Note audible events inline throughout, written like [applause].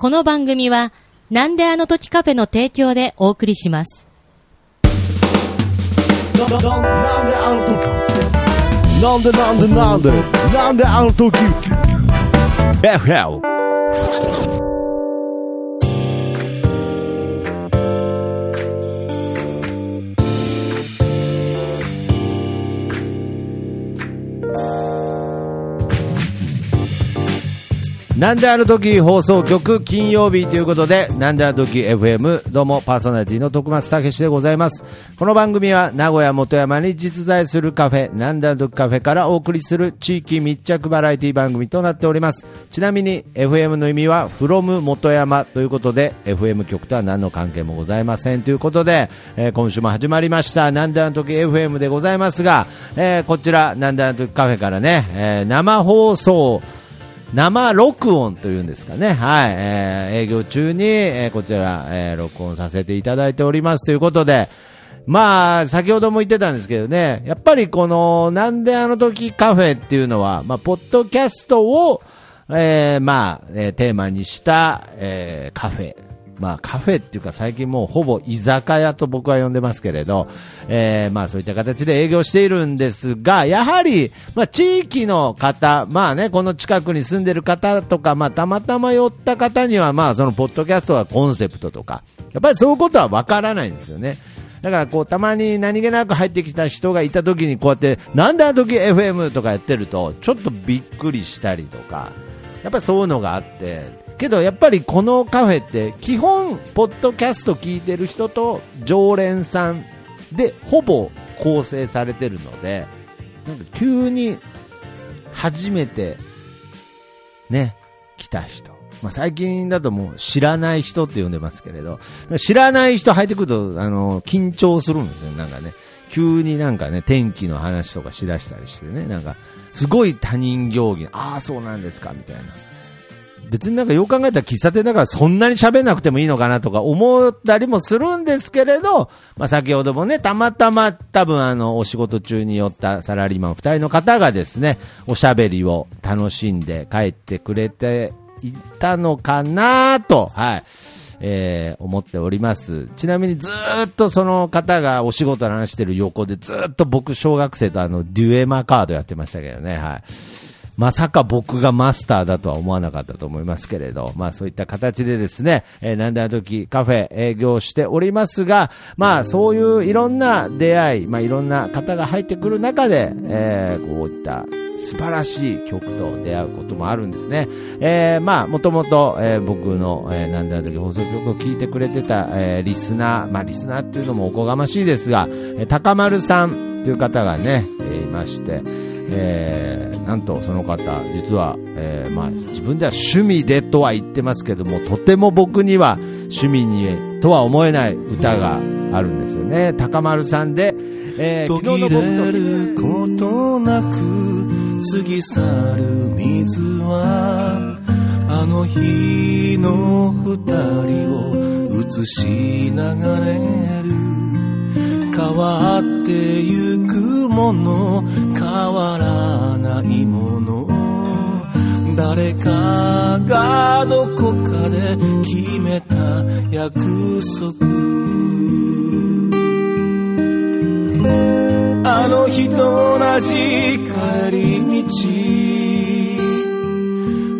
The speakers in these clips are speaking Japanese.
この番組は、なんであの時カフェの提供でお送りします。なんであの時なんでなんでなんでなんであの時 FL なんであの時放送局金曜日ということで、なんであの時 FM、どうもパーソナリティの徳松たけしでございます。この番組は名古屋元山に実在するカフェ、なんであの時カフェからお送りする地域密着バラエティ番組となっております。ちなみに FM の意味は from 元山ということで、FM 局とは何の関係もございませんということで、えー今週も始まりました、なんであの時 FM でございますが、えーこちら、なんであの時カフェからね、えー生放送、生録音というんですかね、はい、えー営業中に、えーこちら、えー録音させていただいております。ということで、まあ、先ほども言ってたんですけどね、やっぱりこの、なんであの時カフェっていうのは、まあ、ポッドキャストを、えーまあ、えーテーマにした、えーカフェ。まあカフェっていうか最近もうほぼ居酒屋と僕は呼んでますけれど、えーまあそういった形で営業しているんですが、やはり、まあ地域の方、まあね、この近くに住んでる方とか、まあたまたま寄った方には、まあそのポッドキャストがコンセプトとか、やっぱりそういうことはわからないんですよね。だからこうたまに何気なく入ってきた人がいた時にこうやって、なんであの時 FM とかやってると、ちょっとびっくりしたりとか、やっぱりそういうのがあって、けどやっぱりこのカフェって基本、ポッドキャスト聞いてる人と常連さんでほぼ構成されてるので、なんか急に初めてね、来た人。まあ、最近だともう知らない人って呼んでますけれど、知らない人入ってくると、あの、緊張するんですよ、なんかね。急になんかね、天気の話とかしだしたりしてね、なんか、すごい他人行儀、ああ、そうなんですか、みたいな。別になんかよく考えたら喫茶店だからそんなに喋んなくてもいいのかなとか思ったりもするんですけれど、まあ先ほどもね、たまたま多分あの、お仕事中に寄ったサラリーマン二人の方がですね、おしゃべりを楽しんで帰ってくれていたのかなと、はい。えー思っております。ちなみにずっとその方がお仕事の話してる横でずっと僕小学生とあのデュエマカードやってましたけどね、はい。まさか僕がマスターだとは思わなかったと思いますけれど、まあそういった形でですね、えーなんであの時カフェ営業しておりますが、まあそういういろんな出会い、まあいろんな方が入ってくる中で、えーこういった素晴らしい曲と出会うこともあるんですね。えーまあもともと、えー僕の、えーなんであの時放送局を聞いてくれてた、えーリスナー、まあリスナーっていうのもおこがましいですが、えー高丸さんという方がね、えーいまして、えーなんとその方、実は、えーまあ、自分では趣味でとは言ってますけども、とても僕には趣味にとは思えない歌があるんですよね。高丸さんで、えー昨日の僕とれることなく過ぎ去る水はあの日の二人を映し流れる変わってゆくもの変わらないもの。誰かがどこかで決めた約束。あの日と同じ帰り道。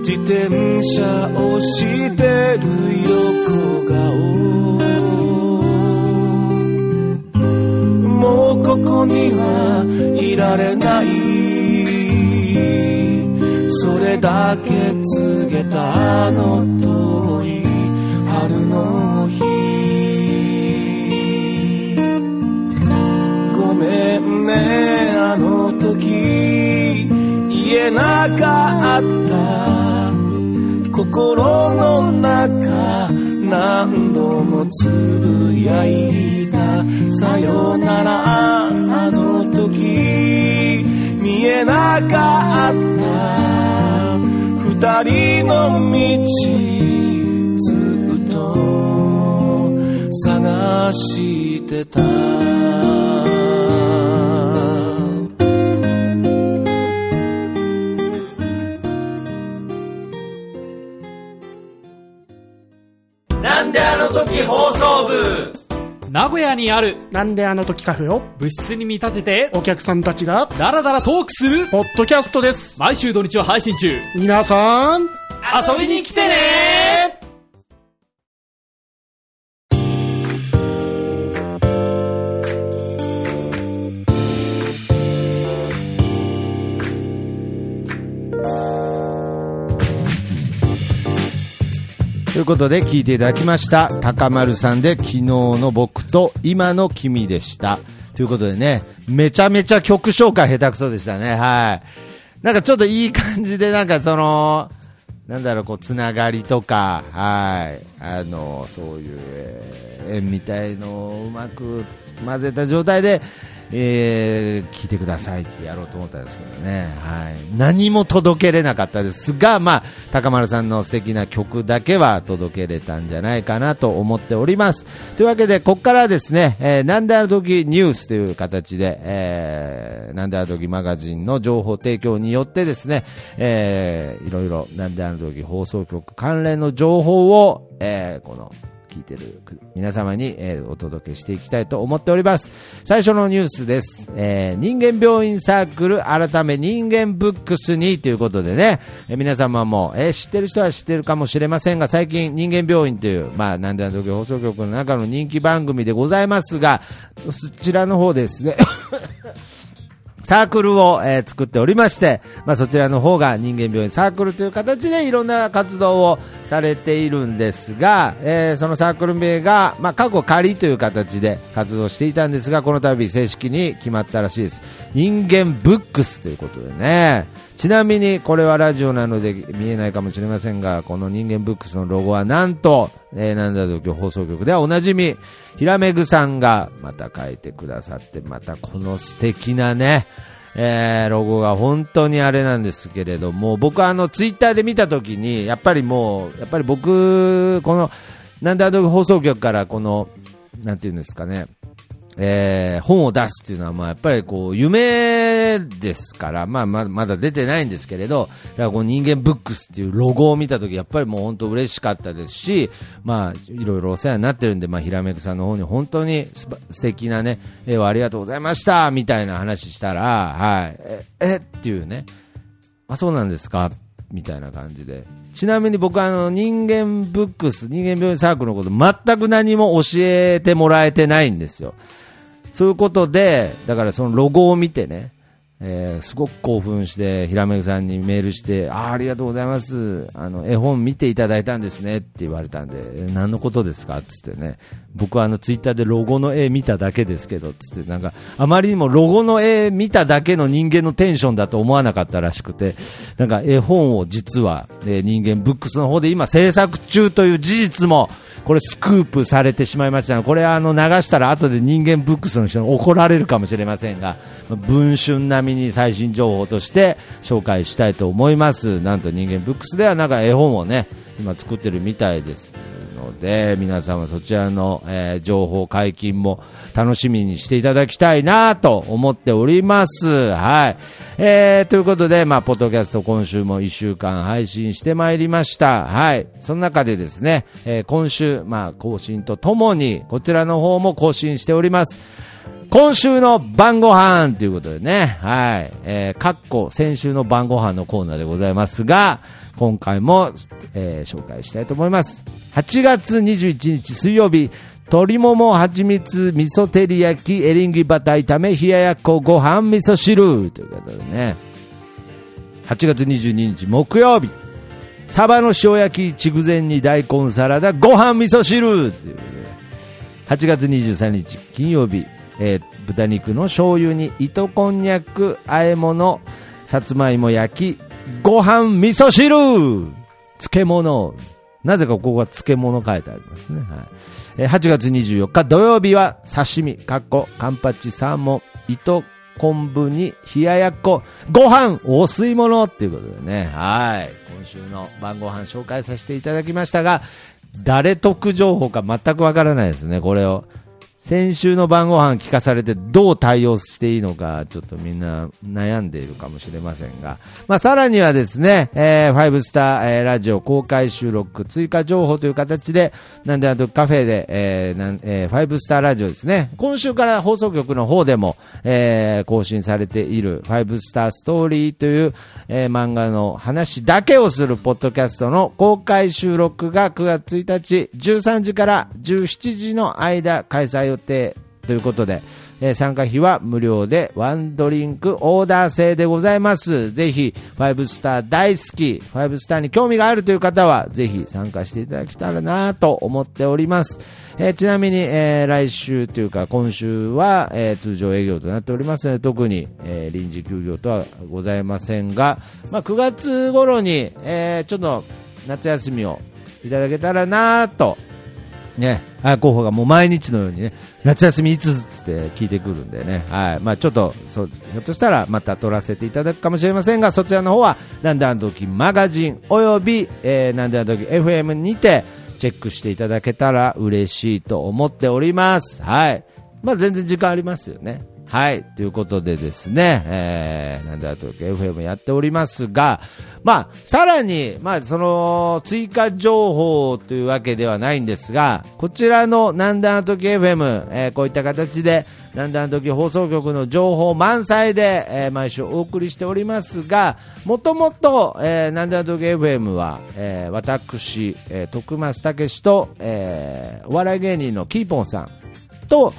自転車をしてる横顔。もうここにはいられないそれだけ告げたあの遠い春の日。ごめんねあの時言えなかった。心の中何度もつぶやいさよならあの時見えなかった。二人の道ずっと探してた。名古屋にあるなんであの時カフェを？部室に見立ててお客さんたちがダラダラトークするポッドキャストです。毎週土日を配信中。皆さん遊びに来てねことで聞いていただきました。高丸さんで昨日の僕と今の君でした。ということでねめちゃめちゃ曲紹介下手くそでしたね。はい。なんかちょっといい感じでなんかそのなんだろうこうつながりとかはい。あのそういう、えー円みたいのをうまく混ぜた状態でえー聞いてくださいってやろうと思ったんですけどね、はい、何も届けれなかったです。が、まあ、高丸さんの素敵な曲だけは届けれたんじゃないかなと思っております。というわけで、ここからですね、えーなんである時ニュースという形で、えーなんである時マガジンの情報提供によってですね、えーいろいろなんである時放送局関連の情報を、えーこの聞いてる皆様に、えお届けしていきたいと思っております。最初のニュースです。えー人間病院サークル改め人間ブックスにということでね、え皆様も、えー知ってる人は知ってるかもしれませんが、最近人間病院という、まあ、なんであの時放送局の中の人気番組でございますが、そちらの方ですね、[coughs] サークルを、えー作っておりまして、まあ、そちらの方が人間病院サークルという形でいろんな活動をされているんですが、えーそのサークル名が、まあ、過去仮という形で活動していたんですが、この度正式に決まったらしいです。人間ブックスということでね。ちなみにこれはラジオなので見えないかもしれませんが、この人間ブックスのロゴはなんと、えー、なんだと放送局ではおなじみ、ひらめぐさんがまた書いてくださって、またこの素敵なね、えーロゴが本当にあれなんですけれども、僕はあのツイッターで見たときに、やっぱりもう、やっぱり僕、この、なんだと放送局からこの、なんていうんですかね、えー本を出すっていうのは、まあ、やっぱりこう、夢ですから、まあ、まだまだ出てないんですけれど、だからこう人間ブックスっていうロゴを見たとき、やっぱりもう本当嬉しかったですし、まあ、いろいろお世話になってるんで、まあ、ひらめくさんの方に本当にす素敵なね、絵をありがとうございましたみたいな話したら、はい、え、えっていうね、あ、そうなんですかみたいな感じで。ちなみに僕はあの人間ブックス、人間病院サークルのこと全く何も教えてもらえてないんですよ。そういうことで、だからそのロゴを見てね、えーすごく興奮して、ひらめぐさんにメールして、あありがとうございます。あの、絵本見ていただいたんですねって言われたんで、え何のことですか？つってね。僕はあの、ツイッターでロゴの絵見ただけですけど、つって、なんか、あまりにもロゴの絵見ただけの人間のテンションだと思わなかったらしくて、なんか絵本を実は、えー人間ブックスの方で今制作中という事実も、これスクープされてしまいましたがこれあの流したら後で人間ブックスの人に怒られるかもしれませんが、文春並みに最新情報として紹介したいと思います。なんと人間ブックスではなんか絵本をね、今作ってるみたいですので、皆さんはそちらの、えー情報解禁も楽しみにしていただきたいなと思っております。はい。えー、ということで、まあ、ポッドキャスト今週も1週間配信してまいりました。はい。その中でですね、えー今週、まあ、更新とともに、こちらの方も更新しております。今週の晩ご飯ということでね、はい、えー、かっこ先週の晩ご飯のコーナーでございますが、今回も、えー紹介したいと思います。8月21日水曜日、鶏もも蜂蜜味噌照り焼きエリンギバター炒め冷ややっこご飯味噌汁。ということでね、8月22日木曜日、サバの塩焼き筑前煮大根サラダご飯味噌汁。ということで8月23日金曜日、えー豚肉の醤油に糸こんにゃく和え物さつまいも焼きご飯味噌汁。漬物。なぜかここは漬物書いてありますね、はい。え8月24日土曜日は刺身かっこカンパチサーモン糸昆布に冷ややっこご飯お吸い物っていうことでね。はい。今週の晩ご飯紹介させていただきましたが誰得情報か全くわからないですねこれを。先週の晩ご飯聞かされてどう対応していいのか、ちょっとみんな悩んでいるかもしれませんが、まあ、さらにはですね、えー、ファイブスター、えー、ラジオ公開収録追加情報という形で、なんであとカフェで、えーなんえ、ファイブスターラジオですね、今週から放送局の方でも、えー、更新されているファイブスターストーリーという、えー、漫画の話だけをするポッドキャストの公開収録が9月1日13時から17時の間開催予定ということで、えー参加費は無料でワンドリンクオーダー制でございます。ぜひ、ファイブスター大好き、ファイブスターに興味があるという方は、ぜひ参加していただけたらなと思っております。えーちなみに、えー来週というか今週は、え通常営業となっておりますので、特に、え臨時休業とはございませんが、まあ、9月頃に、えちょっと夏休みをいただけたらなとね、あ候補がもう毎日のようにね、夏休みいつって聞いてくるんでね、はい、まあちょっと、そう、ひょっとしたらまた撮らせていただくかもしれませんが、そちらの方は、なんであの時マガジン、および、えー、なんであの時 FM にて、チェックしていただけたら嬉しいと思っております。はい。まあ全然時間ありますよね。はい。ということでですね、えー、なんであの時 FM やっておりますが、まあ、さらに、まあ、その、追加情報というわけではないんですが、こちらのなんであの時 FM、えーこういった形で、なんであの時放送局の情報満載で、えー毎週お送りしておりますが、もともと、えーなんであの時 FM は、えー私、えー徳松武史と、えーお笑い芸人のキーポンさんと、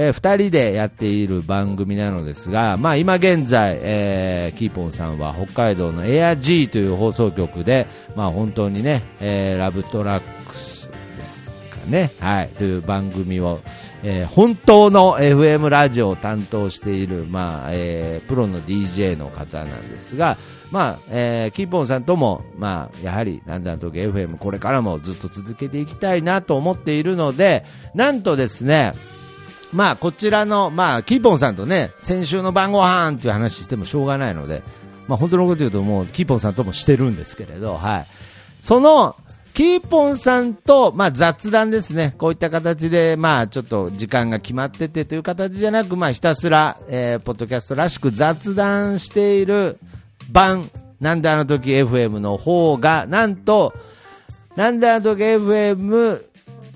えー二人でやっている番組なのですが、まあ今現在、えーキーポンさんは北海道のエア G という放送局で、まあ本当にね、えーラブトラックスですかね、はい、という番組を、えー本当の FM ラジオを担当している、まあ、えープロの DJ の方なんですが、まあ、えーキーポンさんとも、まあ、やはり、なんだとき FM これからもずっと続けていきたいなと思っているので、なんとですね、まあ、こちらの、まあ、キーポンさんとね、先週の晩ご飯っていう話してもしょうがないので、まあ、本当のこと言うともう、キーポンさんともしてるんですけれど、はい。その、キーポンさんと、まあ、雑談ですね。こういった形で、まあ、ちょっと時間が決まっててという形じゃなく、まあ、ひたすら、えーポッドキャストらしく雑談している版、なんであの時 FM の方が、なんと、なんであの時 FM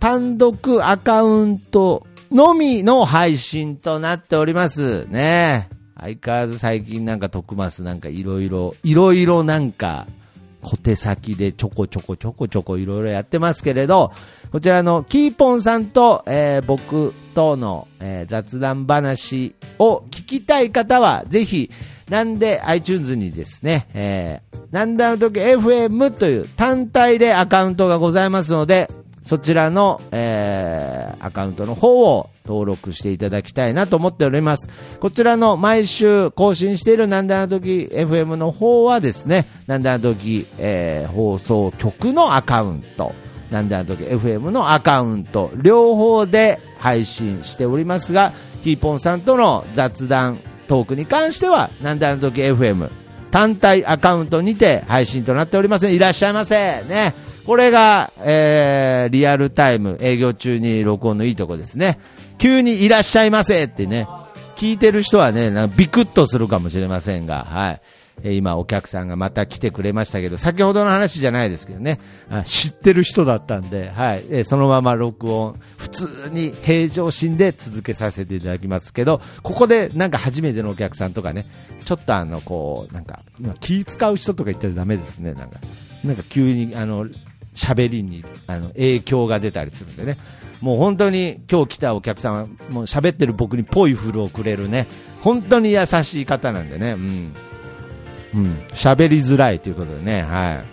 単独アカウントのみの配信となっておりますね。相変わらず最近なんか徳増なんかいろいろ、いろいろなんか小手先でちょこちょこちょこちょこいろいろやってますけれど、こちらのキーポンさんと、えー僕との、えー雑談話を聞きたい方は、ぜひ、なんで iTunes にですね、えー、なんであの時 FM という単体でアカウントがございますので、そちらの、えーアカウントの方を登録していただきたいなと思っております。こちらの毎週更新しているなんであの時 FM の方はですね、なんであの時、えー放送局のアカウント、なんであの時 FM のアカウント、両方で配信しておりますが、キーポンさんとの雑談トークに関しては、なんであの時 FM、単体アカウントにて配信となっておりますいらっしゃいませ。ね。これが、えー、リアルタイム、営業中に録音のいいとこですね。急にいらっしゃいませってね、聞いてる人はね、なんかビクッとするかもしれませんが、はい。えー今お客さんがまた来てくれましたけど、先ほどの話じゃないですけどね、あ知ってる人だったんで、はい。えーそのまま録音、普通に平常心で続けさせていただきますけど、ここでなんか初めてのお客さんとかね、ちょっとあの、こう、なんか、気使う人とか言ったらダメですね、なんか。なんか急に、あの、喋りに、あの、影響が出たりするんでね。もう本当に今日来たお客さんは、もう喋ってる僕にポイフルをくれるね。本当に優しい方なんでね。うん。うん。喋りづらいということでね。はい。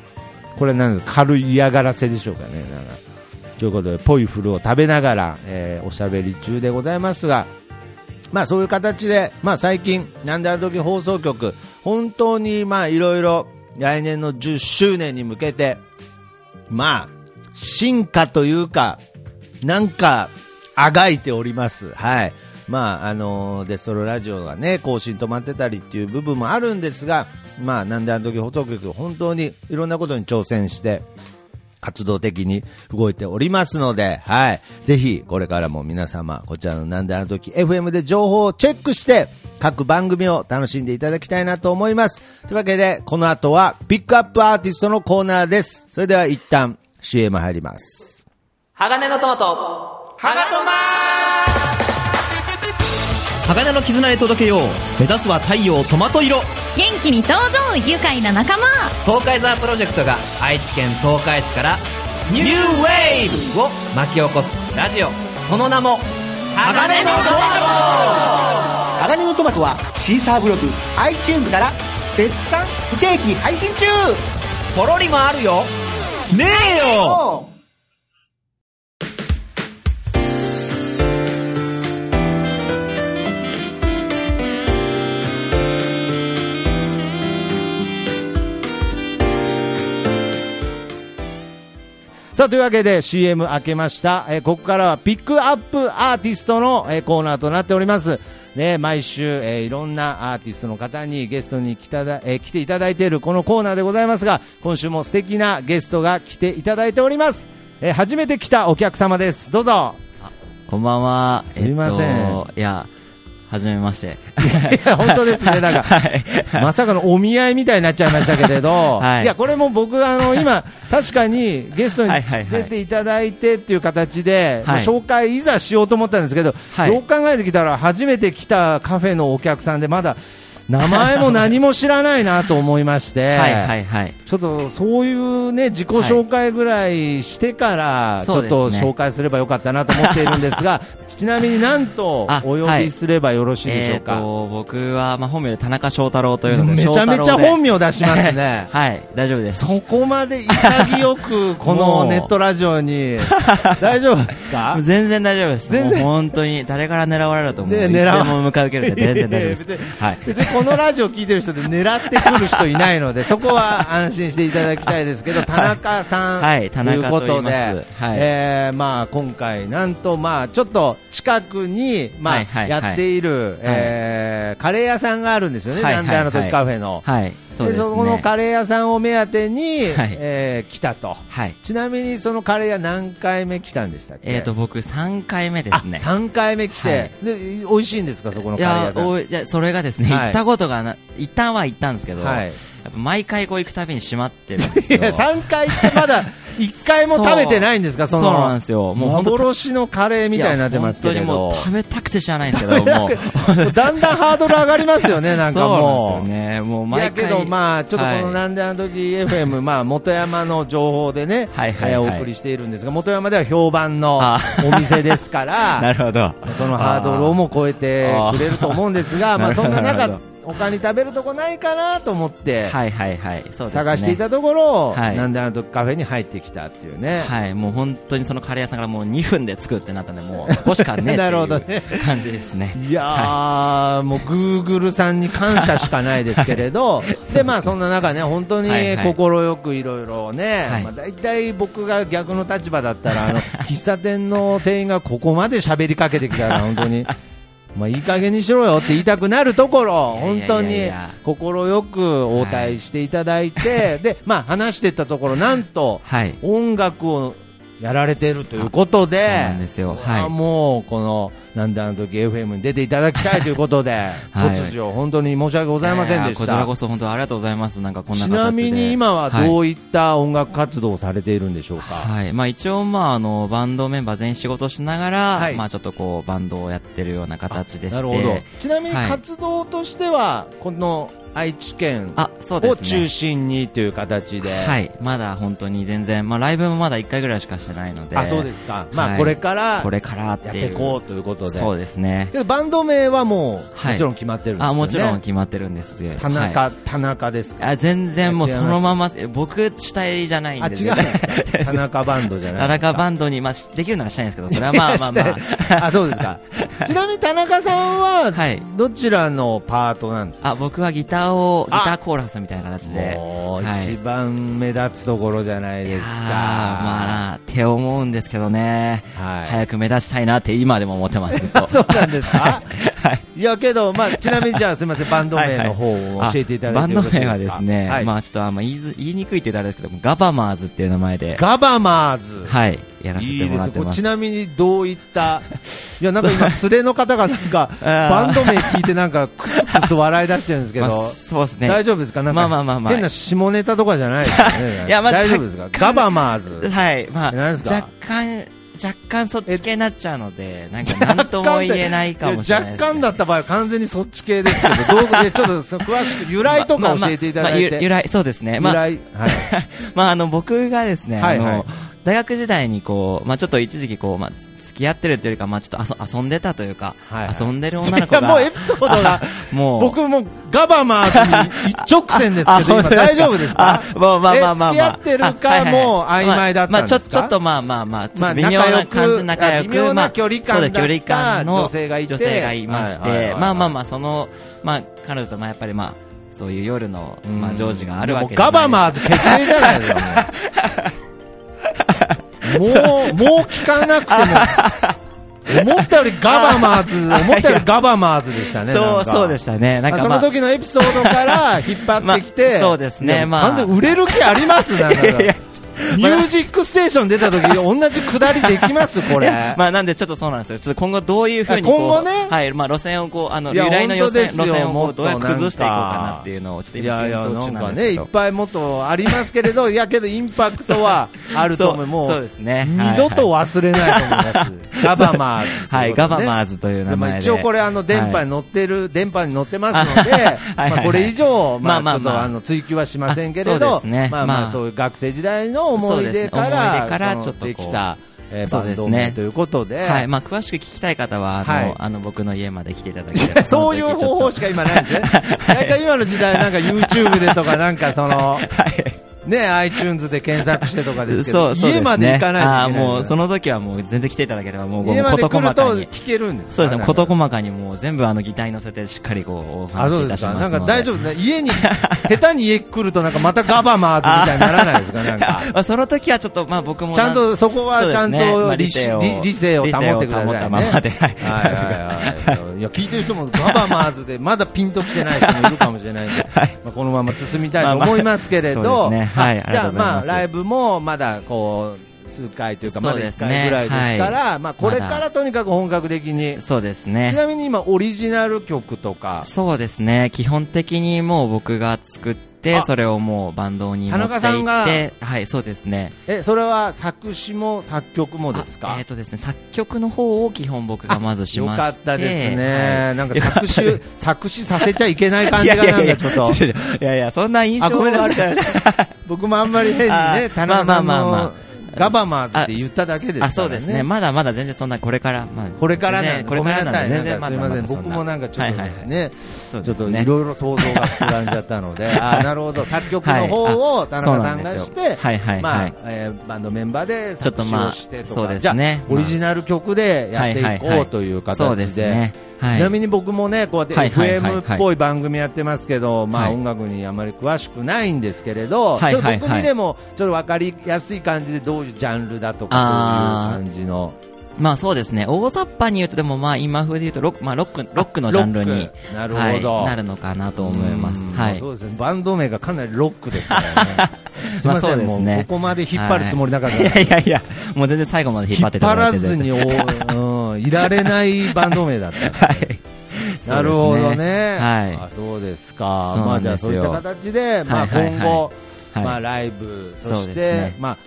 これなんか軽い嫌がらせでしょうかね。なんか。ということで、ポイフルを食べながら、えーおしゃべり中でございますが、まあそういう形で、まあ最近、なんであの時放送局、本当にまあいろいろ来年の10周年に向けて、まあ、進化というか、なんか、あがいております。はい。まあ、あのデストロラジオがね、更新止まってたりっていう部分もあるんですが、まあ、なんであの時放送局、本当にいろんなことに挑戦して、活動的に動いておりますので、はい。ぜひ、これからも皆様、こちらのなんであの時 FM で情報をチェックして、各番組を楽しんでいただきたいなと思います。というわけで、この後は、ピックアップアーティストのコーナーです。それでは一旦、CM 入ります。鋼のトマト。ハガトマ鋼の絆へ届けよう目指すは太陽トマト色元気に登場愉快な仲間東海ザープロジェクトが愛知県東海市からニューウェーブを巻き起こすラジオ。その名も、鋼のトマ鋼のトマトはシーサーブログ iTunes から絶賛不定期配信中トポロリもあるよ。ねえよさあ、というわけで CM 開けました。えーここからはピックアップアーティストの、えーコーナーとなっております。ね、毎週、えーいろんなアーティストの方にゲストに来ただ、えー来ていただいているこのコーナーでございますが、今週も素敵なゲストが来ていただいております。えー初めて来たお客様です。どうぞ。こんばんは。すみませんえっと、いや、はじめまして。いや、本当ですね。なんか、はい。まさかのお見合いみたいになっちゃいましたけれど、はいい、や、これも僕、あの、[laughs] 今、確かにゲストにはいはいはい出ていただいてっていう形で、まあはい紹介いざしようと思ったんですけど、はいよく考えてきたら、初めて来たカフェのお客さんで、まだ、名前も何も知らないなと思いまして、[laughs] はいはいはい。ちょっとそういうね、自己紹介ぐらいしてから、ちょっと紹介すればよかったなと思っているんですが、[laughs] ちなみになんとあお呼びすればよろしいでしょうか？と、僕は、まあ、本名で田中翔太郎というので、めちゃめちゃ本名。名出しますね [laughs] はい、大丈夫です。そこまで潔くこのネットラジオに [laughs] 大丈夫ですか？全然大丈夫です。全然本当に誰から狙われると思う。で狙わも迎え受ける全然大丈夫です。は [laughs] い。別にこのラジオ聞いてる人で狙ってくる人いないので、そこは安心していただきたいですけど、田中さん、はいということで、はいえーまあ今回なんとまあちょっと近くにまあはいはいはいやっている、えーカレー屋さんがあるんですよね、はいなんであの時カフェの。はい、そうですね。そこのカレー屋さんを目当てに、はいえー来たと。はい。ちなみにそのカレー屋何回目来たんでしたっけえっと、僕3回目ですね。あ3回目来て、はいで美味しいんですかそこのいやカレー屋さん？おいいやそれがですね、はい行ったことがな、一旦は行ったんですけど、はいやっぱ毎回こう行くたびに閉まってるんですよ。いや3回行ってまだ1回も食べてないんですかそそうのなんですよ。もう幻のカレーみたいになってますけれいや本当にもどう食べたくて知らないんですけど、もう。だんだんハードル上がりますよねなんかもそうなんですよね。もうい毎回。やけど、まあ、ちょっとこのはいなんであの時 FM、まあ、元山の情報でね、はいはいはいえーお送りしているんですが、元山では評判のあお店ですかなら、[laughs] るほど。そのハードルをも超えてくれると思うんですが、[laughs] まあ、そんな中他に食べるとこないかなと思って、はいはいはい。そうですね。探していたところ、はいなんであの時カフェに入ってきたっていうね。はい、もう本当にそのカレー屋さんからもう2分で作ってなったんで、もうここしかねえって [laughs] なるほどね感じですね。いやー、もうグーグルさんに感謝しかないですけれど、[laughs] で、まあそんな中ね、本当にはいはい快くいろいろね、はいまあ大体僕が逆の立場だったら、あの、[laughs] 喫茶店の店員がここまで喋りかけてきたら、本当に、まあいい加減にしろよって言いたくなるところ、本当に快く応対していただいて、で、まあ話してったところ、なんと、はい。音楽をやられてるということで、なんですよはいあもうこのなんであの時 FM に出ていただきたいということで、[laughs] はい突如本当に申し訳ございませんでしたこちらこ。そ本当ありがとうございます。なんかこんな形ちで。なみに今はどうういった音楽活動をされているんでしょうか？はい。まあ一応、まああの、バンドメンバー全員仕事しながら、はいまあちょっとこう、バンドをやってるような形でして。なるほど。ちなみにはい活動としては、この愛知県。を中心にという形で。はい。まだ本当に全然、まあライブもまだ1回ぐらいしかしてないので。あ、そうですか。まあはいこれからこれから。やっていこうということで。そうですね。バンド名はもう、はいもちろん決まってるんですよね。あ、もちろん決まってるんですよ。田中、はい田中ですか？あ全然もうそのまま、え僕主体じゃないんあ、で。違うんですか田中バンドじゃないですか。田中バンドに、まあ、できるのがしたいんですけど、それはまあ [laughs] まあまあ。あ。あ、そうですか。[laughs] ちなみに田中さんは、はいどちらのパートなんですか？あ、僕はギターを、ギあターコーラスみたいな形で。はい一番目立つところじゃないですか。まあ、って思うんですけどね。はい早く目立ちたいなって今でも思ってます。[laughs] そうなんですか？はい。いやけど、まあ、ちなみにじゃあすみません、バンド名の方を教えていただいてはですね、はい。まあちょっとあんま言いず言いにくいって言ったらあれですけども、ガバマーズっていう名前で、ガバマーズ。はい、やらせてもらってます。ちなみにどういった、いや、なんか今、連れの方がなんか、[laughs] バンド名聞いてなんか、クスクス笑い出してるんですけ [laughs] まあど、そうですね。大丈夫ですか？なんか、まあまあまあまあ。変な下ネタとかじゃないですよね。[laughs] いやまあ大丈夫ですか？ガバマーズ。はい、まあ、何ですか？若干、若干そっち系になっちゃうので、なんか何とも言えないかもしれないね。や若干だった場合は完全にそっち系ですけど、どうでちょっとそ詳しく由来とか教えていただいて。まあまあま由来、そうですね。まあ、由来、はい。[laughs] まあ、あの、僕がですね、はいはいあの、大学時代にこう、まあちょっと一時期こう、まあ、付き合ってるっていうか、まあちょっと遊遊んでたというか、はいはい。遊んでる女の子が、もうエピソードが、[laughs] もう、僕もうガバマーズに一直線ですけ [laughs] あど、今大丈夫ですか？あまあまあまあまあまあ。え付き合ってるかあはいはいもう曖昧だったんですか？まあ、まあちょっと、ちょっとまあまあまあ、まあと微妙な感じ、仲良く、微妙なまあ距離感距離感の女性がいて。女性がいましはいはいはいはい。て、まあまあまあ、その、まあ、彼女とまあやっぱりまあ、そういう夜の、まあ、常時があるわけガバマーズ。ズ決定じゃないですか、も [laughs] う。もう、もう聞かなくても、[laughs] 思ったよりガバマーズ、思ったよりガバマーズでしたね。そう、そうでしたね。なんか、あそまあ、の時のエピソードから引っ張ってきて、[laughs] まあそうですねいやまあ完全に売れる気ありますなんかいやミュージックステーション出た時 [laughs] 同じくだりできますこれ。いやまあなんでちょっとそうなんですよ。ちょっと今後どういうふうに今後ね？はい、まあ路線をこう、あの、いや由来の予線、路線をこうもっとどうやって崩していこうかなっていうのをちょっとい今やいや、な検討中んかね、いなんですけど。っぱいもっとありますけれど、[laughs] いやけどインパクトはあると思う。もそうですね。二度と忘れないと思います。ガバマーズ、はい、ガバマーズという名前で。一応これあの電波に乗ってる、電波に乗ってますので、[laughs] まあこれ以上、まあちょっとあの追求はしませんけれどまあままああそういう学生時代の思い思いら、出からこのちょっとできた、えーバンそうですねド名ということで、はい、まあ詳しく聞きたい方は、あの、はいあの僕の家まで来ていただければ。[laughs] そういう方法しか今ないんですね。[laughs] 大体今の時代なんか YouTube でとかなんかその、はい。ね、iTunes で検索してとかですけど、そう、そうね。家まで行かないともう、そのの時はもう全然来ていただければ、もう、家まで事来ると細かに。聞けるんですか？そうですね、事細かにもう全部あのギターに乗せてしっかりこう、おあ、話そうですか。しいたします。なんか大丈夫ね。家に、下手に家来るとなんかまたガバマーズみたいにならないですか？なんか。[laughs] まあ、その時はちょっと、まあ僕もな。ちゃんとそこはちゃんと理理理性を保ってくださいままで。はい。はいや、聞いてる人もガバマーズでまだピンときてない人もいるかもしれないんで、[laughs] まあこのまま進みたいと思いますけれまあど、はいあ [laughs] じゃあまあライブもまだこう、数回というか、まだ1そうですね回ぐらいですから、まあこれかまらとにかく本格的に。そうですちね。なみに今オリジナル曲とか、そうですね。基本的にもう僕が作ってあ、それをもうバンドに持ってい田中さんがって、はい、そうですね。え、それは作詞も作曲もですか？あえっ、とですね、作曲の方を基本僕がまずしよまして。かったですね。はいなんか作詞、[laughs] 作詞させちゃいけない感じがなんかちょっと。いやいやそんな印象があるから。僕もあんまり変にねあ、田中さんのまガバマーズって言っただけですからね。あ、そうですね。まだまだ全然そんな、これから、まあ。これからなん全で、ごめん然これからなさい。全然かすいません。僕もなんかちょっとね、ちょっといろいろ想像が膨らんじゃったので、[laughs] あなるほど。作曲の方を田中さんがして、まあバンドメンバーでちょっとまあ作詞をしてとそうか、じゃあオリジナル曲でやっていこうというそうです形でね。。はい。ちなみに僕もね、こうやってはいはいはいはい FM っぽい番組やってますけど、まあはい音楽にあまり詳しくないんですけれど、はいちょっとはいはい僕にでもちょっとわかりやすい感じでどういうジャンルだとかそういう感じの。まあそうですね。大雑把に言うと、でもまあ今風で言うと、ロック、まあロック、ロックのジャンルになるほど。はい、なるのかなと思いますうん。はい。そうですね。バンド名がかなりロックですからね。[laughs] すみません、まあそうですもうねここまで引っ張るつもりなかった。いやいやいや、もう全然最後まで引っ張っていた引っ張らずにお、うん、いられないバンド名だった。[laughs] はい。なるほどね。はいあそうですか。まあじゃあそういった形で、まあ今後、はいまあライブ、そして、ねまあ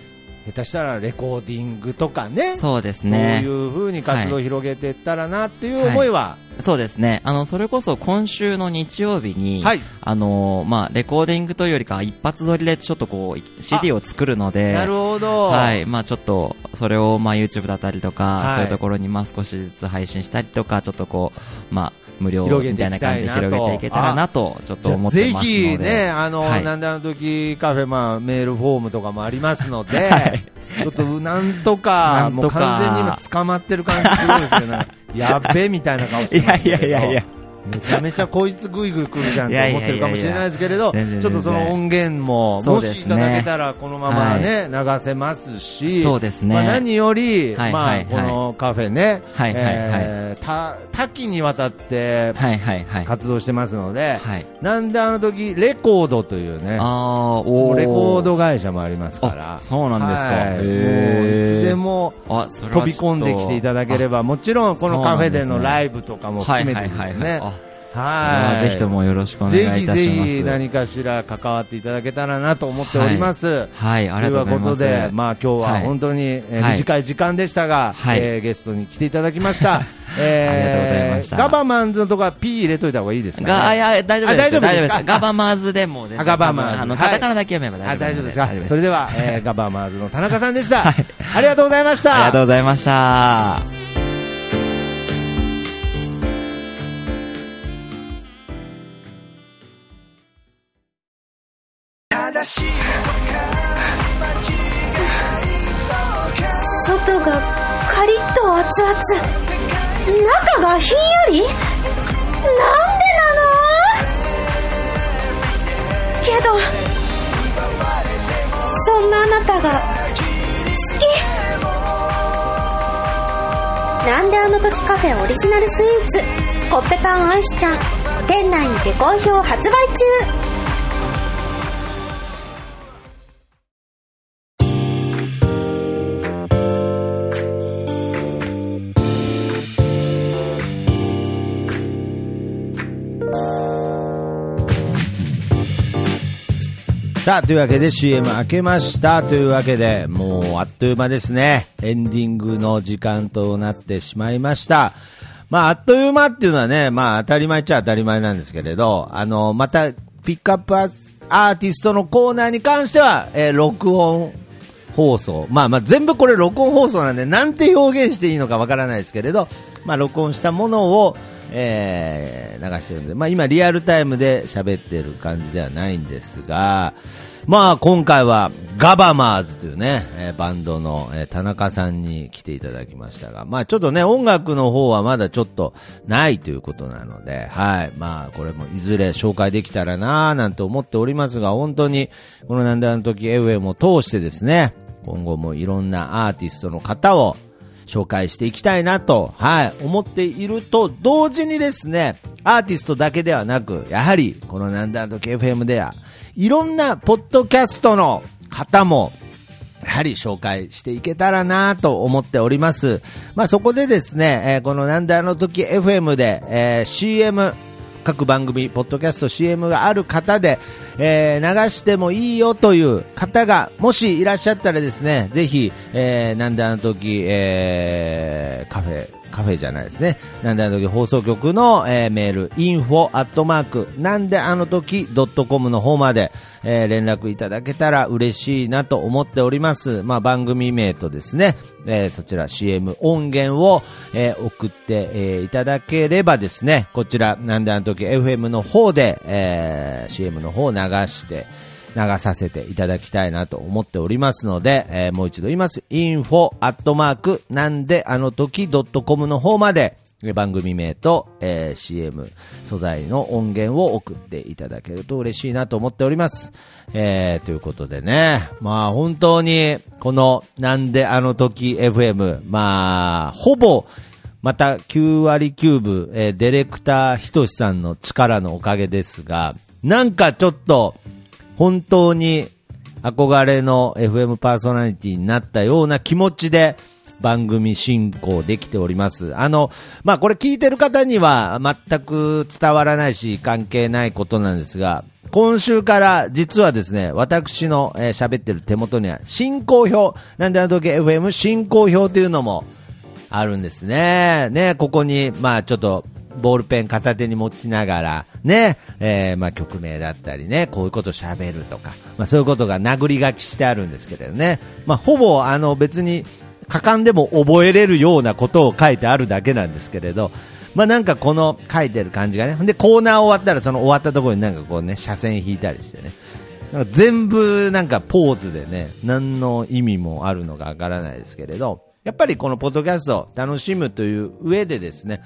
下手したらレコーディングとかね。そうですそうね。いう風に活動を広げていったらなっていう思いは、そうですね。あの、それこそ今週の日曜日に、はいあの、まあ、レコーディングというよりか、一発撮りでちょっとこう、CD を作るので、なるほど。はい。まあちょっと、それをまあ YouTube だったりとか、はいそういうところにまあ少しずつ配信したりとか、ちょっとこう、まあ無料みたいな感じで広げていけたらなと、ちょっと思ってますので。ぜひね、あの、はいなんであの時カフェ、まあ、メールフォームとかもありますので、[laughs] はいちょっとなんとか、もう完全に今捕まってる感じすごいですよね。[laughs] やっべみたいな顔していやいますけれど。やいやいや。めちゃめちゃこいつグイグイ来るじゃんと思ってるかもしれないですけれど、ちょっとその音源も、もしいただけたらこのままね、流せますし、そうですね。まあ何より、まあこのカフェね、はいはいはい。えーた多岐にわたってはいはいはい。活動してますので、はい。なんであの時レコードというね、レコード会社もありますから。あ、そうなんですか。はい。つでも飛び込んできていただければ、もちろんこのカフェでのライブとかも含めてですね、はいぜひともよろしくお願いいたします。ぜひぜひ何かしら関わっていただけたらなと思っております。はい、ありがとうございます。ということで、まあ今日ははい本当に、短い時間でしたが、はいえーゲストに来ていただきました。[laughs] えーありがとうございましたガバマンズのとこは P 入れといた方がいいですか、ね、が、あいや、大丈夫です。あ大丈夫ですか？ガバマーズでもガバマーズあの、はいカタカナだけ読めばあ大丈夫大丈夫ですかそれでは、えーガバマーズの田中さんでした。はいありがとうございました。ありがとうございました。外がカリッと熱々中がひんやりなんでなのけどそんなあなたが好きなんであの時カフェオリジナルスイーツコッペパンアイスちゃん店内にて好評発売中さあ、というわけで CM 開けました。というわけで、もうあっという間ですね。エンディングの時間となってしまいました。まあ、あっという間っていうのはね、まあ、当たり前っちゃ当たり前なんですけれど、あの、また、ピックアップアーティストのコーナーに関しては、えー録音放送。まあまあ、全部これ録音放送なんで、なんて表現していいのかわからないですけれど、まあ、録音したものを、えー流してるんで、まあ今リアルタイムで喋ってる感じではないんですが、まあ今回はガバマーズというね、えーバンドの、えー田中さんに来ていただきましたが、まあちょっとね、音楽の方はまだちょっとないということなので、はい。まあこれもいずれ紹介できたらなぁなんて思っておりますが、本当にこのなんであの時 FM を通してですね、今後もいろんなアーティストの方を紹介していきたいなと、はい、思っていると同時にですね、アーティストだけではなく、やはり、このなんだと KFM では、いろんなポッドキャストの方も、やはり紹介していけたらなと思っております。まあそこでですね、えーこのなんであの時 FM で、えー CM、各番組、ポッドキャスト CM がある方で、えー流してもいいよという方が、もしいらっしゃったらですね、ぜひ、えーなんであの時、えーカフェ、カフェじゃないですね。なんであの時放送局の、えーメール、info アットマーク、なんであの時 .com の方まで、えー連絡いただけたら嬉しいなと思っております。まあ番組名とですね、えーそちら CM 音源を、えー送って、えーいただければですね、こちら、なんであの時 FM の方で、えー CM の方を流して、流させていただきたいなと思っておりますので、えーもう一度言います。info アットマークなんであの時 .com の方まで、番組名と、えー CM 素材の音源を送っていただけると嬉しいなと思っております。えーということでね、まあ本当に、このなんであの時 FM、まあ、ほぼ、また9割9分、えーディレクターひとしさんの力のおかげですが、なんかちょっと、本当に憧れの FM パーソナリティになったような気持ちで番組進行できております。あの、まあ、これ聞いてる方には全く伝わらないし関係ないことなんですが、今週から実はですね、私のえー喋ってる手元には進行表、なんであの時 FM 進行表というのもあるんですね。ね、ここに、まあちょっと、ボールペン片手に持ちながら、ね、えーまあ曲名だったりね、こういうこと喋るとか、まあそういうことが殴り書きしてあるんですけどね。まあほぼ、あの別に、果敢でも覚えれるようなことを書いてあるだけなんですけれど、まあなんかこの書いてる感じがね、でコーナー終わったらその終わったところになんかこうね、斜線引いたりしてね、なんか全部なんかポーズでね、何の意味もあるのかわからないですけれど、やっぱりこのポッドキャストを楽しむという上でですね、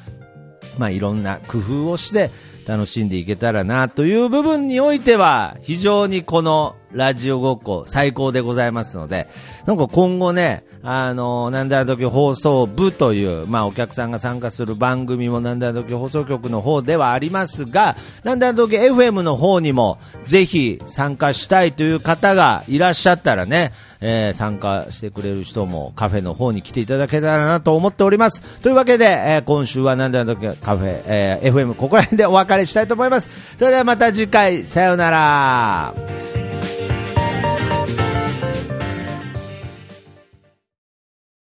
まあ、いろんな工夫をして楽しんでいけたらなという部分においては、非常にこのラジオごっこ最高でございますので、なんか今後ね、あの、なんであの時放送部という、まあお客さんが参加する番組もなんであの時放送局の方ではありますが、なんであの時 FM の方にもぜひ参加したいという方がいらっしゃったらね、えー参加してくれる人もカフェの方に来ていただけたらなと思っております。というわけで、えー今週は何であの時カフェ、えー FM ここら辺でお別れしたいと思います。それではまた次回、さようなら。